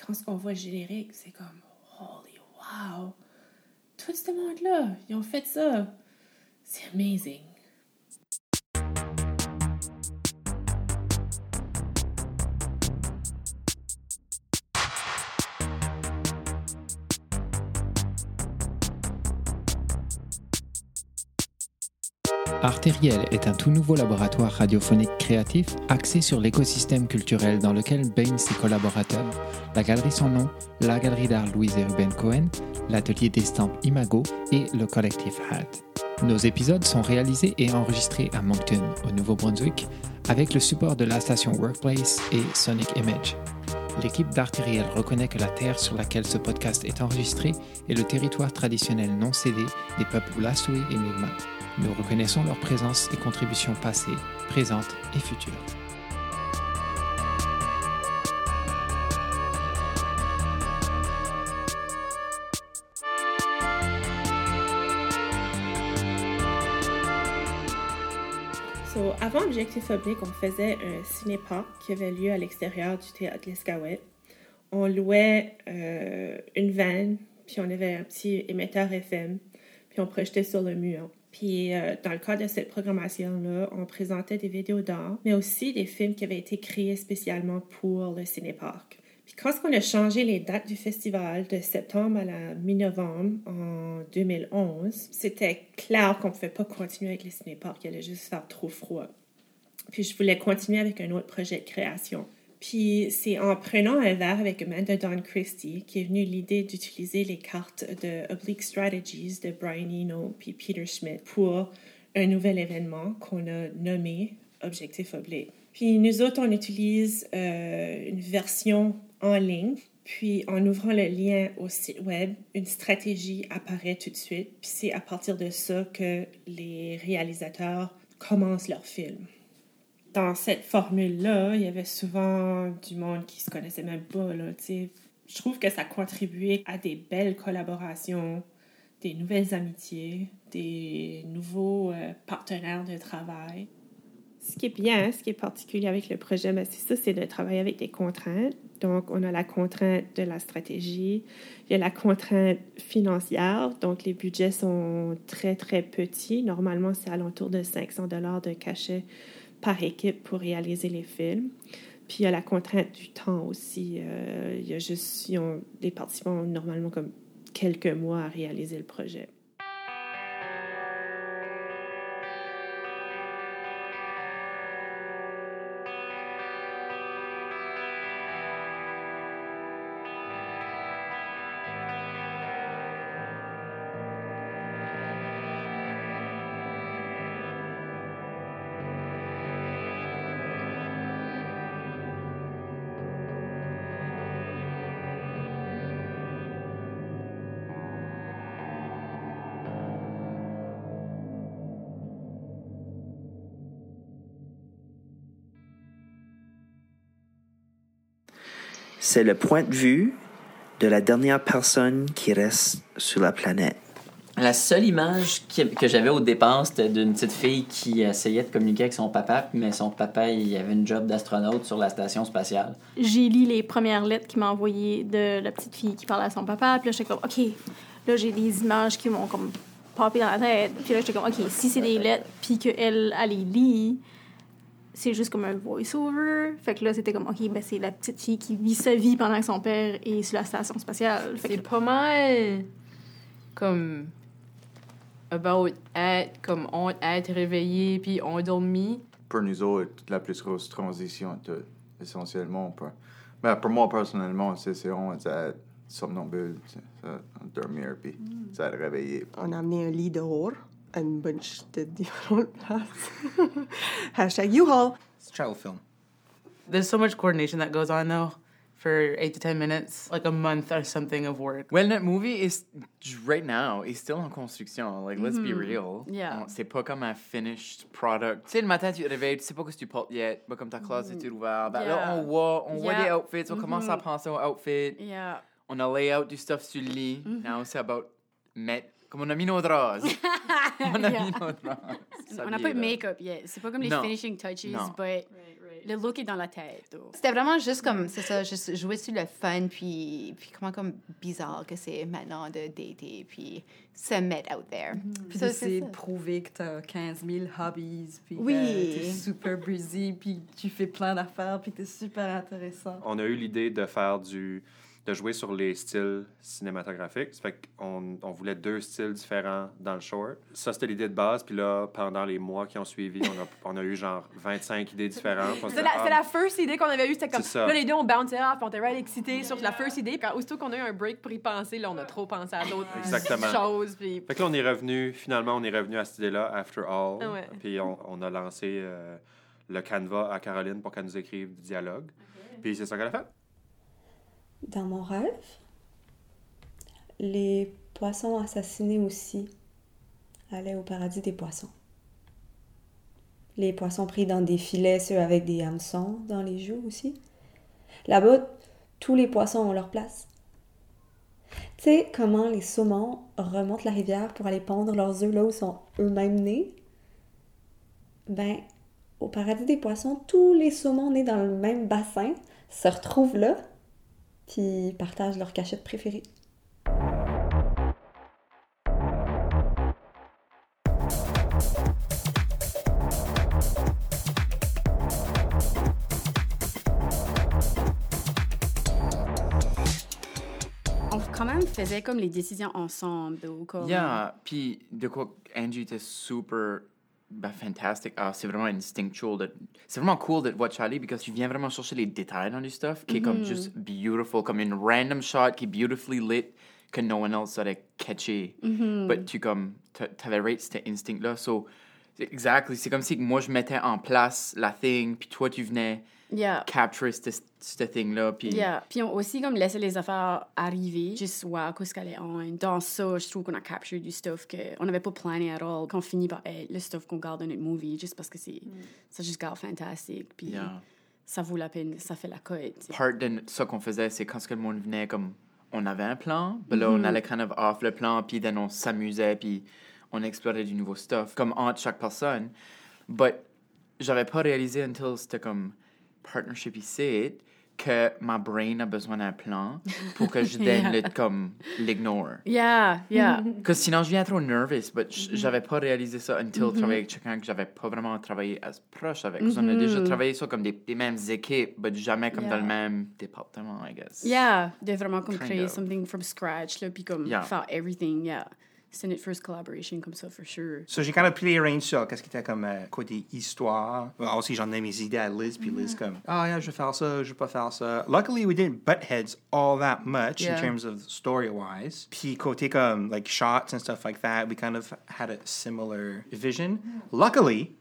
Quand on voit le générique, c'est comme holy wow! Tout ce monde-là, ils ont fait ça. C'est amazing. Artériel est un tout nouveau laboratoire radiophonique créatif axé sur l'écosystème culturel dans lequel baignent ses collaborateurs, la Galerie Son Nom, la Galerie d'art Louise et Ruben Cohen, l'atelier d'estampes Imago et le collectif Hat. Nos épisodes sont réalisés et enregistrés à Moncton, au Nouveau-Brunswick, avec le support de la station Workplace et Sonic Image. L'équipe d'Artériel reconnaît que la terre sur laquelle ce podcast est enregistré est le territoire traditionnel non cédé des peuples Lasui et Mi'kmaq. Nous reconnaissons leur présence et contributions passées, présentes et futures. Avant Objectif Oblique, on faisait un cinépark qui avait lieu à l'extérieur du théâtre L'Escaouette. On louait euh, une vanne, puis on avait un petit émetteur FM, puis on projetait sur le mur. Puis, euh, dans le cadre de cette programmation-là, on présentait des vidéos d'art, mais aussi des films qui avaient été créés spécialement pour le cinépark. Puis, quand on a changé les dates du festival de septembre à la mi-novembre en 2011, c'était clair qu'on ne pouvait pas continuer avec le cinépark, il allait juste faire trop froid. Puis, je voulais continuer avec un autre projet de création. Puis c'est en prenant un verre avec Amanda Don Christie qui est venue l'idée d'utiliser les cartes de Oblique Strategies de Brian Eno puis Peter Schmidt pour un nouvel événement qu'on a nommé Objectif Oblique. Puis nous autres, on utilise euh, une version en ligne. Puis en ouvrant le lien au site web, une stratégie apparaît tout de suite. Puis c'est à partir de ça que les réalisateurs commencent leur film dans cette formule-là, il y avait souvent du monde qui se connaissait même pas. Je trouve que ça contribuait à des belles collaborations, des nouvelles amitiés, des nouveaux euh, partenaires de travail. Ce qui est bien, ce qui est particulier avec le projet, ben, c'est ça, c'est de travailler avec des contraintes. Donc, on a la contrainte de la stratégie, il y a la contrainte financière, donc les budgets sont très, très petits. Normalement, c'est alentour de 500 dollars de cachet par équipe pour réaliser les films. Puis il y a la contrainte du temps aussi. Euh, il y a juste, ils ont, les participants normalement comme quelques mois à réaliser le projet. C'est le point de vue de la dernière personne qui reste sur la planète. La seule image qui- que j'avais au départ, c'était d'une petite fille qui essayait de communiquer avec son papa, mais son papa, il avait une job d'astronaute sur la station spatiale. J'ai lu les premières lettres qu'il m'a envoyées de la petite fille qui parlait à son papa. Puis là, j'étais comme, OK, là, j'ai des images qui m'ont comme popé dans la tête. Puis là, j'étais comme, OK, si c'est des lettres, puis qu'elle, elle les lit, c'est juste comme un voice-over. Fait que là, c'était comme, OK, ben c'est la petite fille qui vit sa vie pendant que son père est sur la station spatiale. Fait C'est que, pas mal comme about être comme on être réveillé puis endormi. pour nous autres, la plus grosse transition, de- essentiellement. Pour, ben, pour moi, personnellement, c'est c'est on être somnambule, dormir, puis ça te réveiller. On a amené un lit dehors à une bunch de différentes places. Hashtag U-Haul. It's a travel film. There's so much coordination that goes on though for eight to ten minutes, like a month or something of work. Well, notre movie is right now is still en construction. Like, let's be Mhm. real. Yeah. On- C'est pas comme un finished product. Tu sais, le matin, tu te réveilles, tu sais pas ce que tu portes yet. Bah, comme ta classe est ouverte. Ben, là, Yeah. on voit, on voit Yeah. des outfits, on commence à Mhm. penser aux outfits. Yeah. On a layout du stuff sur le lit. Mhm. Now, c'est about mettre Comme on a mis nos draps. on a Yeah. mis nos draps. On n'a pas de make-up yet. C'est pas comme les Non. finishing touches, Non. but le look est dans la tête. though. C'était vraiment juste comme, c'est ça, juste jouer sur le fun, puis, puis comment comme bizarre que c'est maintenant de dater, puis se mettre out there. Puis Ça, d'essayer c'est de prouver que t'as 15 000 hobbies, puis Oui. que t'es super busy, puis tu fais plein d'affaires, puis t'es super intéressant. On a eu l'idée de faire du de jouer sur les styles cinématographiques. Ça fait qu'on on voulait deux styles différents dans le short. Ça, c'était l'idée de base. Puis là, pendant les mois qui ont suivi, on a, on a eu genre 25 idées différentes. C'est la, ah, la first idée qu'on avait eue. C'était comme. Ça. Là, les deux, on bounce off, on était right excités sur la first idée. Quand, aussitôt qu'on a eu un break pour y penser, là, on a trop pensé à d'autres Exactement. choses. Puis. Fait que là, on est revenu, finalement, on est revenu à cette idée-là, After All. Ah ouais. Puis on, on a lancé euh, le Canva à Caroline pour qu'elle nous écrive du dialogue. Puis c'est ça qu'elle a fait. Dans mon rêve, les poissons assassinés aussi allaient au paradis des poissons. Les poissons pris dans des filets, ceux avec des hameçons dans les joues aussi. Là-bas, tous les poissons ont leur place. Tu sais comment les saumons remontent la rivière pour aller pondre leurs œufs là où sont eux-mêmes nés? Ben, au paradis des poissons, tous les saumons nés dans le même bassin se retrouvent là, puis partagent leur cachette préférée. On quand même faisait comme les décisions ensemble. though, Comme... Yeah, puis de quoi Angie était super ben, fantastique. Ah, c'est vraiment instinctual. de- C'est vraiment cool de te voir Charlie parce que tu viens vraiment chercher les détails dans du stuff qui est comme juste beautiful, comme une random shot qui est beautifully lit que no one else aurait catché. Mhm. But tu comme, t'a- t'avais rate cet instinct-là. So, exactly, c'est comme si moi je mettais en place la thing, puis toi tu venais Yeah. capture cette thing-là, puis... Yeah. Puis on aussi comme laissé les affaires arriver, juste voir qu'est-ce qu'elle est en. Dans ça, je trouve qu'on a capturé du stuff qu'on n'avait pas plané at all, qu'on finit par être le stuff qu'on garde dans notre movie, juste parce que c'est ça juste garde fantastique. Puis Yeah. ça vaut la peine, ça fait la cote. part de ça qu'on faisait, c'est quand ce que le monde venait, comme, on avait un plan, mais là, on Mhm. allait kind of off le plan, puis then on s'amusait, puis on explorait du nouveau stuff, comme entre chaque personne. But j'avais pas réalisé until c'était comme partnership ici que ma brain a besoin d'un plan pour que je donne Yeah. le, comme, l'ignore. Yeah, yeah. Parce que sinon, je viens trop nervous, but j- j'avais pas réalisé ça until Mhm. travailler avec quelqu'un que j'avais pas vraiment travaillé as proche avec. Parce qu'on a déjà travaillé ça comme des, des mêmes équipes, but jamais comme dans le même département, I guess. Yeah, de vraiment comme créer something from scratch, là, puis comme Yeah. faire everything, yeah. C'est notre first collaboration comme ça, for sure. So j'ai kind of pris les ranges sur qu'est-ce qui était comme euh, côté histoire. Aussi, j'en ai mes idées à Liz, puis Liz comme, ah, yeah, je vais faire ça, je vais pas faire ça. Luckily, we didn't butt heads all that much Yeah. in terms of story-wise. Puis côté comme, like, shots and stuff like that, we kind of had a similar vision. Luckily,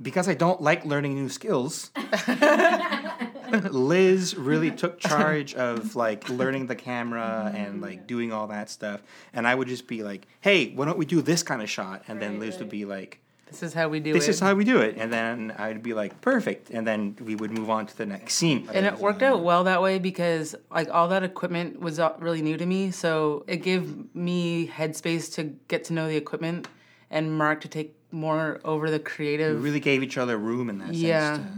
because I don't like learning new skills, Liz really took charge of like learning the camera and like doing all that stuff. And I would just be like, hey, why don't we do this kind of shot? And then Liz would be like, This is how we do it. this is how we do it. And then I'd be like, perfect. And then we would move on to the next scene. And it worked out well that way because like all that equipment was uh, really new to me, so it gave me headspace to get to know the equipment, and Mark to take more over the creative. We really gave each other room in that Yeah. sense.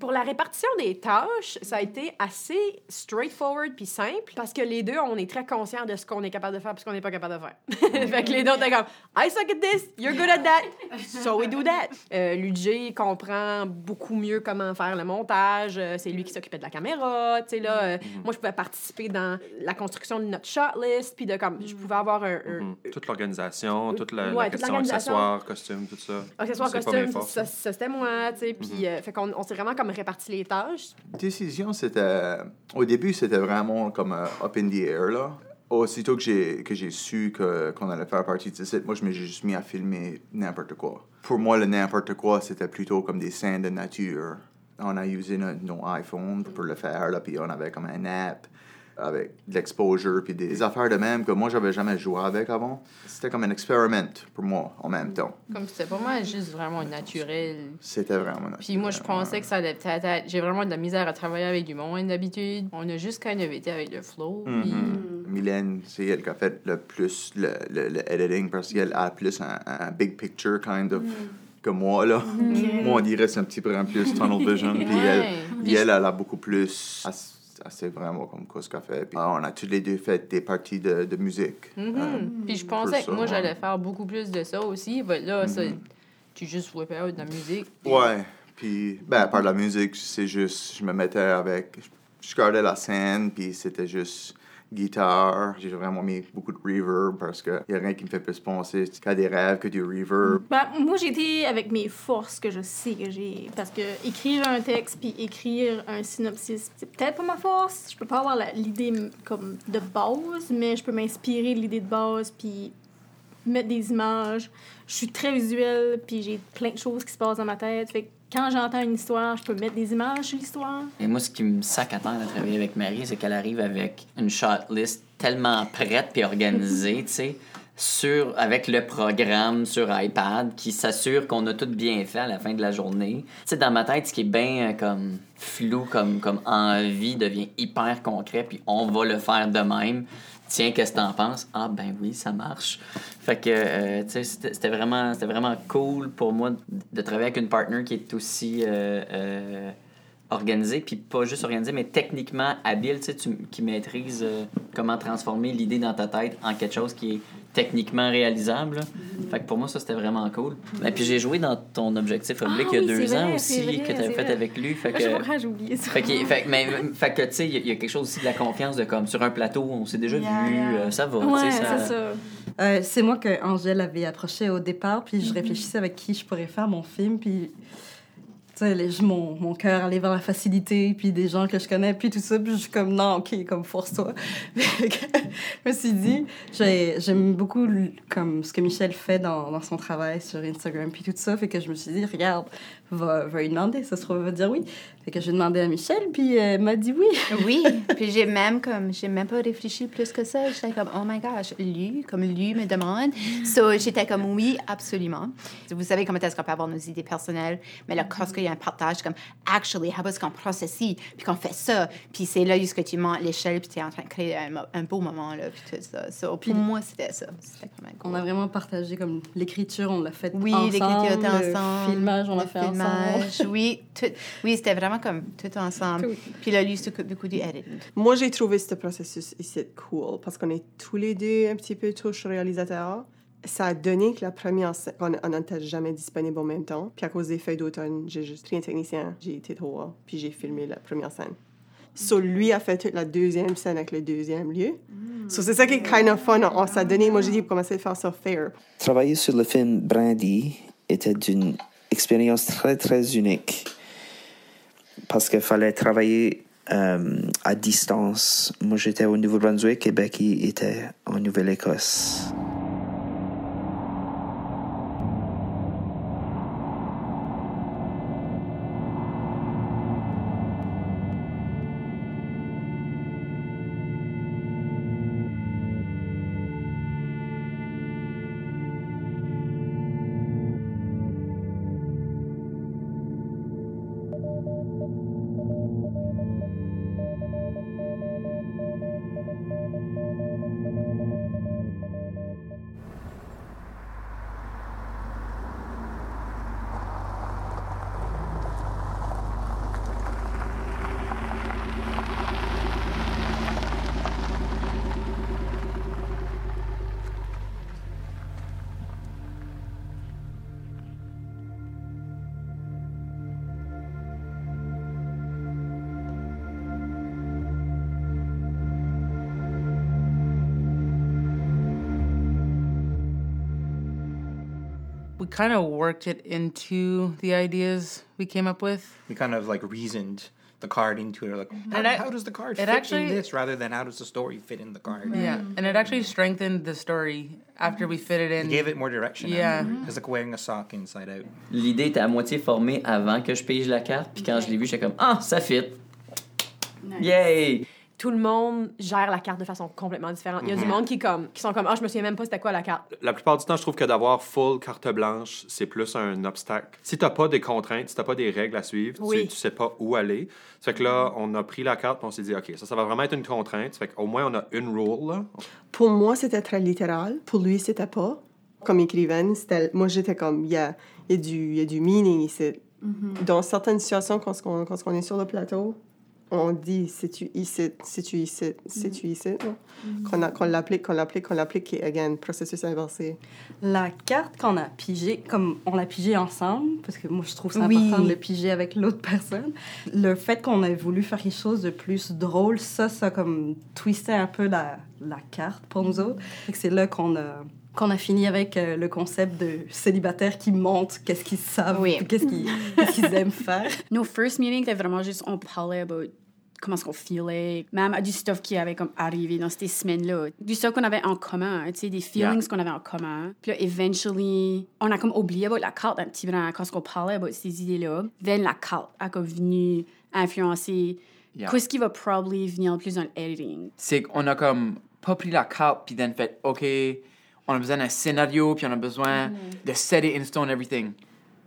Pour la répartition des tâches, ça a été assez straightforward puis simple parce que les deux, on est très conscients de ce qu'on est capable de faire puis ce qu'on n'est pas capable de faire. fait que les deux, on était comme I suck at this, you're good at that, so we do that. Euh, Ludger comprend beaucoup mieux comment faire le montage. euh, c'est lui qui s'occupait de la caméra. Tu sais, là, euh, moi, je pouvais participer dans la construction de notre shot list puis de comme, je pouvais avoir un. un- Mhm. Toute l'organisation, toute la, la Ouais, toute question accessoires, costumes, tout ça. Accessoires, costumes, ça, ça, c'était moi, tu sais. Puis, euh, fait qu'on on s'est vraiment comme réparti les tâches. Décision, c'était. Au début, c'était vraiment comme euh, up in the air, là. Aussitôt que j'ai, su qu'on allait faire partie de site, moi, je me suis juste mis à filmer n'importe quoi. Pour moi, le n'importe quoi, c'était plutôt comme des scènes de nature. On a usé no- nos iPhones pour le faire, là, puis on avait comme un app avec de l'exposure, puis des affaires de même que moi, j'avais jamais joué avec avant. C'était comme un expériment pour moi, en même temps. Comme c'était pour moi juste vraiment naturel. C'était vraiment naturel. Puis moi, je pensais que ça allait peut-être être. J'ai vraiment de la misère à travailler avec du monde d'habitude. On a juste kind of été avec le flow. puis- Mhm. Mylène, c'est elle qui a fait le plus le, le, le editing parce qu'elle a plus un, un big picture kind of que moi là. Ok. Moi on dirait c'est un petit peu plus tunnel vision puis elle, Ouais. puis elle, elle a beaucoup plus c'est- vraiment comme quoi ce qu'elle fait. Puis, ah, on a tous les deux fait des parties de, de musique. Mhm. Euh, Puis je pensais que ça, moi, j'allais faire beaucoup plus de ça aussi. Mais là, ça, Mhm. tu juste whip out de la musique. Ouais, puis ben, par la musique, c'est juste, je me mettais avec, je gardais la scène, puis c'était juste guitare. J'ai vraiment mis beaucoup de reverb parce qu'il n'y a rien qui me fait plus penser qu'à des rêves que du reverb. Ben, moi, j'ai été avec mes forces que je sais que j'ai. Parce que écrire un texte puis écrire un synopsis, c'est peut-être pas ma force. Je peux pas avoir l'idée comme de base, mais je peux m'inspirer de l'idée de base puis mettre des images. Je suis très visuelle puis j'ai plein de choses qui se passent dans ma tête. Fait que quand j'entends une histoire, je peux mettre des images sur l'histoire. Et moi, ce qui me sac à terre de travailler avec Marie, c'est qu'elle arrive avec une shortlist tellement prête puis organisée, tu sais, sur, avec le programme sur iPad qui s'assure qu'on a tout bien fait à la fin de la journée. Tu sais, dans ma tête, ce qui est bien euh, comme flou, comme, comme envie, devient hyper concret, puis on va le faire de même. Tiens, qu'est-ce que t'en penses? Ah, ben oui, ça marche. Fait que, euh, tu sais, c'était vraiment, vraiment cool pour moi de travailler avec une partner qui est aussi euh, euh, organisée, puis pas juste organisée, mais techniquement habile, tu sais, qui maîtrise comment transformer l'idée dans ta tête en quelque chose qui est techniquement réalisable. là. Fait que pour moi, ça, c'était vraiment cool. Et puis j'ai joué dans ton objectif oblique Ah il y a oui, deux c'est ans vrai, aussi, c'est vrai, que tu avais c'est fait vrai. avec lui. Fait que, j'ai oublié ça. fait que, fait, mais, fait que, tu sais, il y, a- quelque chose aussi de la confiance de comme sur un plateau, on s'est déjà vu, euh, ça va, tu sais, ça... Euh, c'est moi que Angèle avait approché au départ, puis je réfléchissais avec qui je pourrais faire mon film, puis les- mon, mon cœur allait vers la facilité, puis des gens que je connais, puis tout ça, puis je suis comme non, ok, comme force-toi. Je me suis dit, j'ai- j'aime beaucoup comme ce que Michel fait dans, dans son travail sur Instagram, puis tout ça, fait que je me suis dit, regarde, va, va lui demander, ça se trouve, va dire oui. Fait que j'ai demandé à Michel, puis elle m'a dit oui. Oui, puis j'ai même comme j'ai même pas réfléchi plus que ça. J'étais comme oh my gosh, lui, comme lui me demande. So j'étais comme oui, absolument. Vous savez comment est-ce qu'on peut avoir nos idées personnelles, mais là quand il y a un partage comme actually, how about qu'on processe puis qu'on fait ça, puis c'est là jusque tu montes l'échelle puis tu es en train de créer un, un beau moment là puis tout ça. So, pour moi c'était ça. C'était quand même On a vraiment partagé comme l'écriture, on l'a fait Oui, ensemble. l'écriture était le ensemble. filmage, on l'a le fait filmage, ensemble. Oui, tout, oui, c'était vraiment comme tout ensemble. Puis là, lui, il s'occupe beaucoup du editing. Moi, j'ai trouvé ce processus ici cool parce qu'on est tous les deux un petit peu touche réalisateurs. Ça a donné que la première scène, on on n'était jamais disponible en même temps. Puis à cause des feuilles d'automne, j'ai juste pris un technicien, j'ai été trois, puis j'ai filmé la première scène. So, lui a fait toute la deuxième scène avec le deuxième lieu. So, c'est ça qui est kind of fun. On, ça a donné, moi, j'ai dit, pour commencer à faire ça fair. Travailler sur le film Brandy était d'une expérience très, très unique parce qu'il fallait travailler euh, à distance. Moi, j'étais au Nouveau-Brunswick et Becky était en Nouvelle-Écosse. Kind of worked it into the ideas we came up with. We kind of like reasoned the card into it. Like, how, I- how does the card it fit actually- in this rather than how does the story fit in the card? Yeah, and it actually strengthened the story after we fit it in. It gave it more direction. Yeah. It's like wearing a sock inside out. L'idée était à moitié formée avant que je pige la carte, puis quand je l'ai vue, j'étais comme Ah, ça fit! Yay! Tout le monde gère la carte de façon complètement différente. Il y a du Mhm. monde qui, comme, qui sont comme, ah, je me souviens même pas c'était quoi la carte. La plupart du temps, je trouve que d'avoir full carte blanche, c'est plus un obstacle. Si t'as pas des contraintes, si t'as pas des règles à suivre, Oui. tu, tu sais pas où aller. Ça fait que là, on a pris la carte et on s'est dit, OK, ça, ça va vraiment être une contrainte. Ça fait qu'au moins, on a une rule, là. Pour moi, c'était très littéral. Pour lui, c'était pas. Comme écrivaine, c'était... moi, j'étais comme, il y a, il y, a du, il y a du meaning ici. Dans certaines situations, quand on, quand on est sur le plateau, on dit c'est-tu ici, c'est-tu ici, c'est-tu ici. Qu'on a- qu'on l'applique, qu'on l'applique, qu'on l'applique, et again, processus inversé. La carte qu'on a pigée, comme on l'a pigée ensemble, parce que moi je trouve ça Oui. important de le piger avec l'autre personne, le fait qu'on ait voulu faire quelque chose de plus drôle, ça, ça a comme twisté un peu la, la carte pour nous autres. Fait que c'est là qu'on a, qu'on a fini avec euh, le concept de célibataire qui montre qu'est-ce qu'ils savent, puis qu'est-ce qu'ils aiment faire. Nos first meetings, c'était vraiment juste, on parlait about comment est-ce qu'on feelait, même du stuff qui avait comme arrivé dans ces semaines-là, du stuff qu'on avait en commun, tu sais, des feelings Yeah. qu'on avait en commun. Puis là, eventually, on a comme oublié about la carte un petit peu dans- quand on parlait about ces idées-là. Then la carte a comme venu influencer Yeah. qu'est-ce qui va probably venir plus dans l'editing. C'est qu'on a comme pas pris la carte, puis then fait, OK, on a besoin d'un scénario, puis on a besoin Mm-hmm. de set it in stone everything.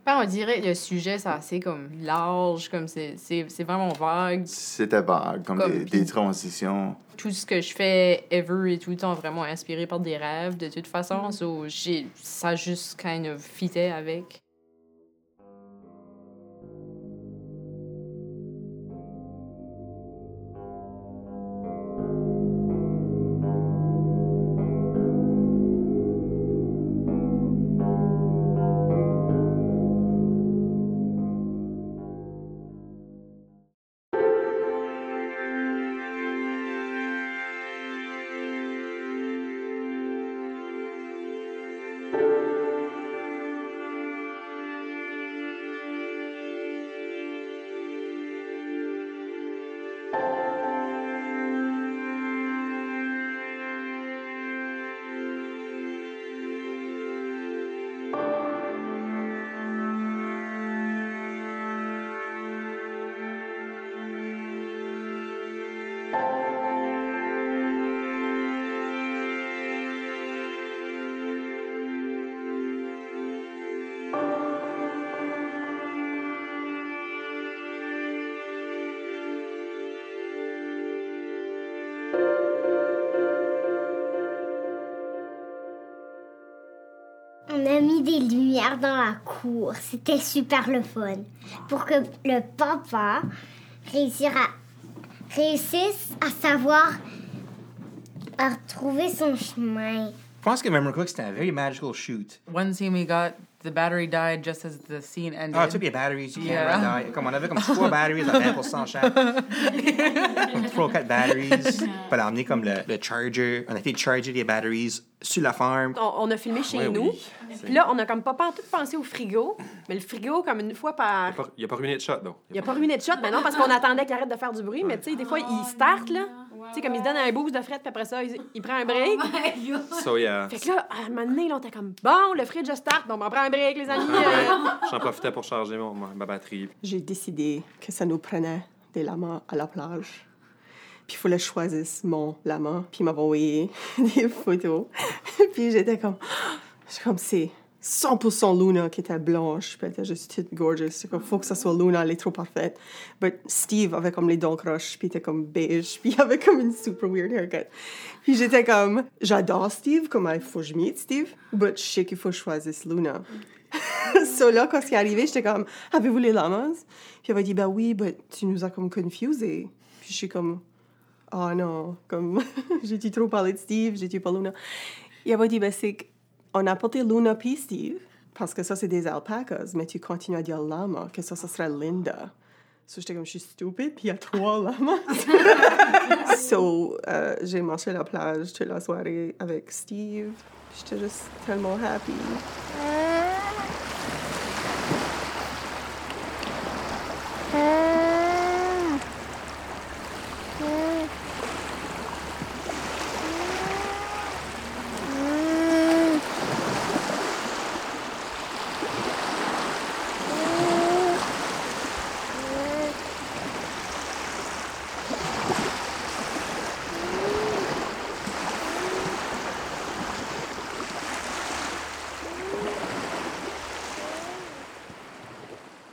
Ben, on dirait le sujet, c'est assez comme large, comme c'est c'est- c'est vraiment vague. C'était vague, comme, Comme- des, des transitions. Tout ce que je fais ever est tout le temps vraiment inspiré par des rêves, de toute façon. So, j'ai ça juste kind of fitait avec. Des lumières dans la cour. C'était super le fun. Pour que le papa à- réussisse à savoir, à retrouver son chemin. Je pense que même quoi que c'était un very magical shoot. One scene we got, the battery died just as the scene ended. Ah, toutes les batteries, you Yeah. can't die. Comme on avait comme trois batteries à 20% chaque. comme trois ou quatre batteries. Puis elle a comme le, le charger. On a fait charger les batteries sur la farm. On, on a filmé chez Ouais, nous. oui. Puis là, on a comme pas tout pensé au frigo. Mais le frigo, comme une fois par. Il n'y a pas ruiné de shot, donc. Il a pas ruiné de shot, mais non, parce qu'on attendait qu'il arrête de faire du bruit. Mais tu sais, des fois, il start, là. Tu sais, comme il se donne un boost de fret, puis après ça, il, il prend un break. So, yeah. Fait que là, à un moment donné, là, on était comme, bon, le fridge start, bon, ben, on prend un break, les amis. euh. J'en profitais pour charger mon- ma, ma batterie. J'ai décidé que ça nous prenait des lamas à la plage. Puis il fallait choisir mon lama. Puis il m'avait envoyé des photos. puis j'étais comme... J'étais comme, c'est 100% Luna qui était blanche. Puis elle était juste toute gorgeous. C'est comme, faut que ça soit Luna, elle est trop parfaite. Mais Steve avait comme les dents croches. Puis il était comme beige. Puis il avait comme une super weird haircut. Puis j'étais comme, j'adore Steve. Comme, il faut que je m'imite Steve? Mais je sais qu'il faut choisisse Luna. so là, quand c'est arrivé, j'étais comme, avez-vous les lamas? Puis elle m'a dit, ben oui, mais tu nous as comme confusés. Puis je suis comme, oh non, comme, j'ai-tu trop parlé de Steve, j'ai-tu pas Luna? Elle m'a dit, ben c'est qu'on a porté Luna Steve, parce que ça, c'est des alpacas, mais tu continues à dire lama, que ça, ça serait Linda. So j'étais comme, je suis stupide, puis il y a trois lamas. so euh, j'ai marché à la plage toute la soirée avec Steve. J'étais juste tellement happy.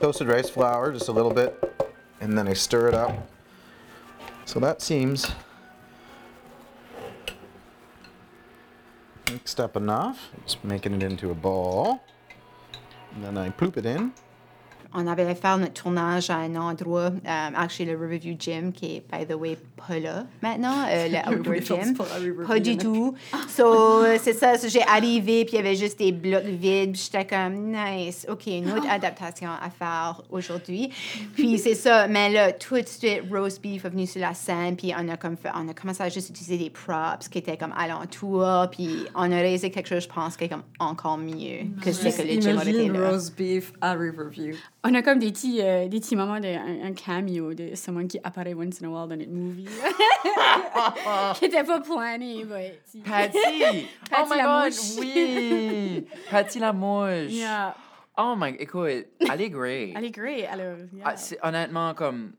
Toasted rice flour, just a little bit, and then I stir it up. So that seems mixed up enough. Just making it into a ball. And then I poop it in. On avait fait notre tournage à un endroit, um, actually le Riverview Gym, qui est, by the way, pas là maintenant, euh, le River Gym. Pas du tout. So, c'est ça, so, j'ai arrivé, puis il y avait juste des blocs vides, j'étais comme, nice, OK, une autre adaptation à faire aujourd'hui. Puis c'est ça, mais là, tout de suite, roast beef est venu sur la scène, puis on a, comme fait- on a commencé à juste utiliser des props qui étaient comme alentour, puis on a réalisé quelque chose, je pense, qui est comme encore mieux que c'est que le gym aurait été là. roast beef à Riverview. On a comme des petits, euh, des petits moments de un, un cameo de someone qui apparaît once in a while dans notre movie. qui était pas plané, mais. Patty! oh my god, oui! Patty la mouche. Yeah. Oh my, écoute, elle est great. Elle est great, alors. yeah. Ah, c'est- honnêtement, comme,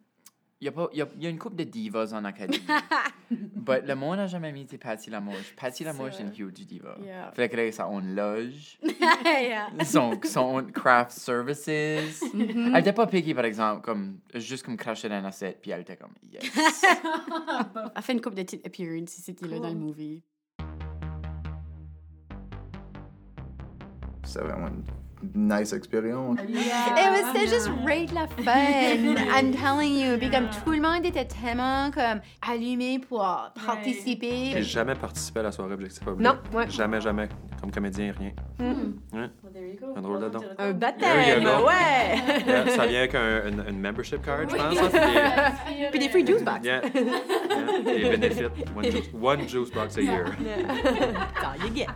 il y, a pas- y a, y a une couple de divas en académie. but le monde n'a jamais mis c'est Patty la mouche. Patty la mouche, c'est une huge diva. Yeah. Fait qu'elle a sa own loge. yeah. son, son own craft services. Mhm. Elle était pas picky, par exemple, comme, juste comme cracher dans une assiette, puis elle était comme, yes. Elle fait une couple de petites appearances, c'était là dans le movie. C'est vraiment nice expérience. Et mais c'était juste great la fun. I'm telling you. Puis comme tout le monde était tellement comme allumé pour participer. J'ai jamais participé à la soirée Objectif Public. Non, ouais. Jamais, jamais. Comme comédien, rien. Mm. Ouais. Un drôle de don. Un There you baptême, go. ouais! Yeah, ça vient avec un, une, une membership card, je pense. hein, puis des- Puis des free juice box. Yeah. yeah. Des benefits. One juice, one juice box a year. That's all you get.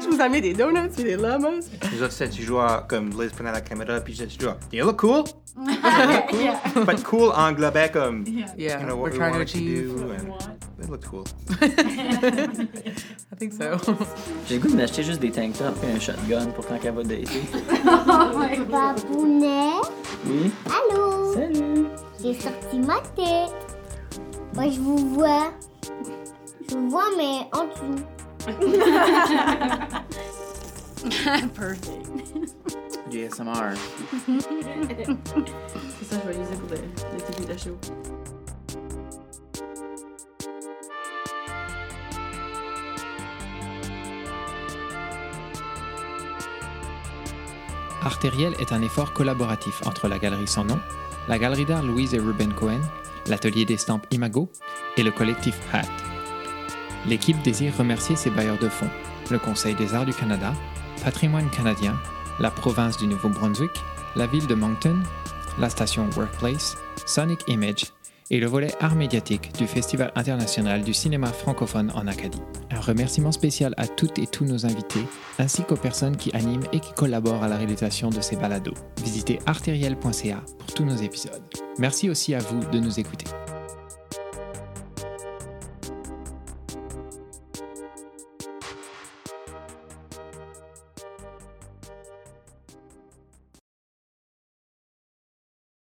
Je vous amène des donuts et des llamas. Je sais, tu joues à, comme Liz prenait la caméra, puis je tu joues à, You look cool? Cool. But cool englobait comme, Yeah, you know, we're what we trying to wanted to achieve. do. And it looked cool. I think so. J'ai le goût de m'acheter juste des tank tops et un shotgun pour quand elle va dater. Babounet, Oui? allô? Salut! J'ai sorti ma tête. Moi, je vous vois. Je vous vois, mais en dessous. Perfect. Du ASMR. C'est ça, je vais utiliser pour le, le début de la show. Artériel est un effort collaboratif entre la Galerie Sans Nom, la Galerie d'art Louise et Ruben Cohen, l'Atelier d'estampes Imago et le collectif HAT. L'équipe désire remercier ses bailleurs de fonds, le Conseil des arts du Canada, Patrimoine canadien, la province du Nouveau-Brunswick, la ville de Moncton, la station Workplace, Sonic Image et le volet art médiatique du Festival international du cinéma francophone en Acadie. Un remerciement spécial à toutes et tous nos invités, ainsi qu'aux personnes qui animent et qui collaborent à la réalisation de ces balados. Visitez artériel.ca pour tous nos épisodes. Merci aussi à vous de nous écouter.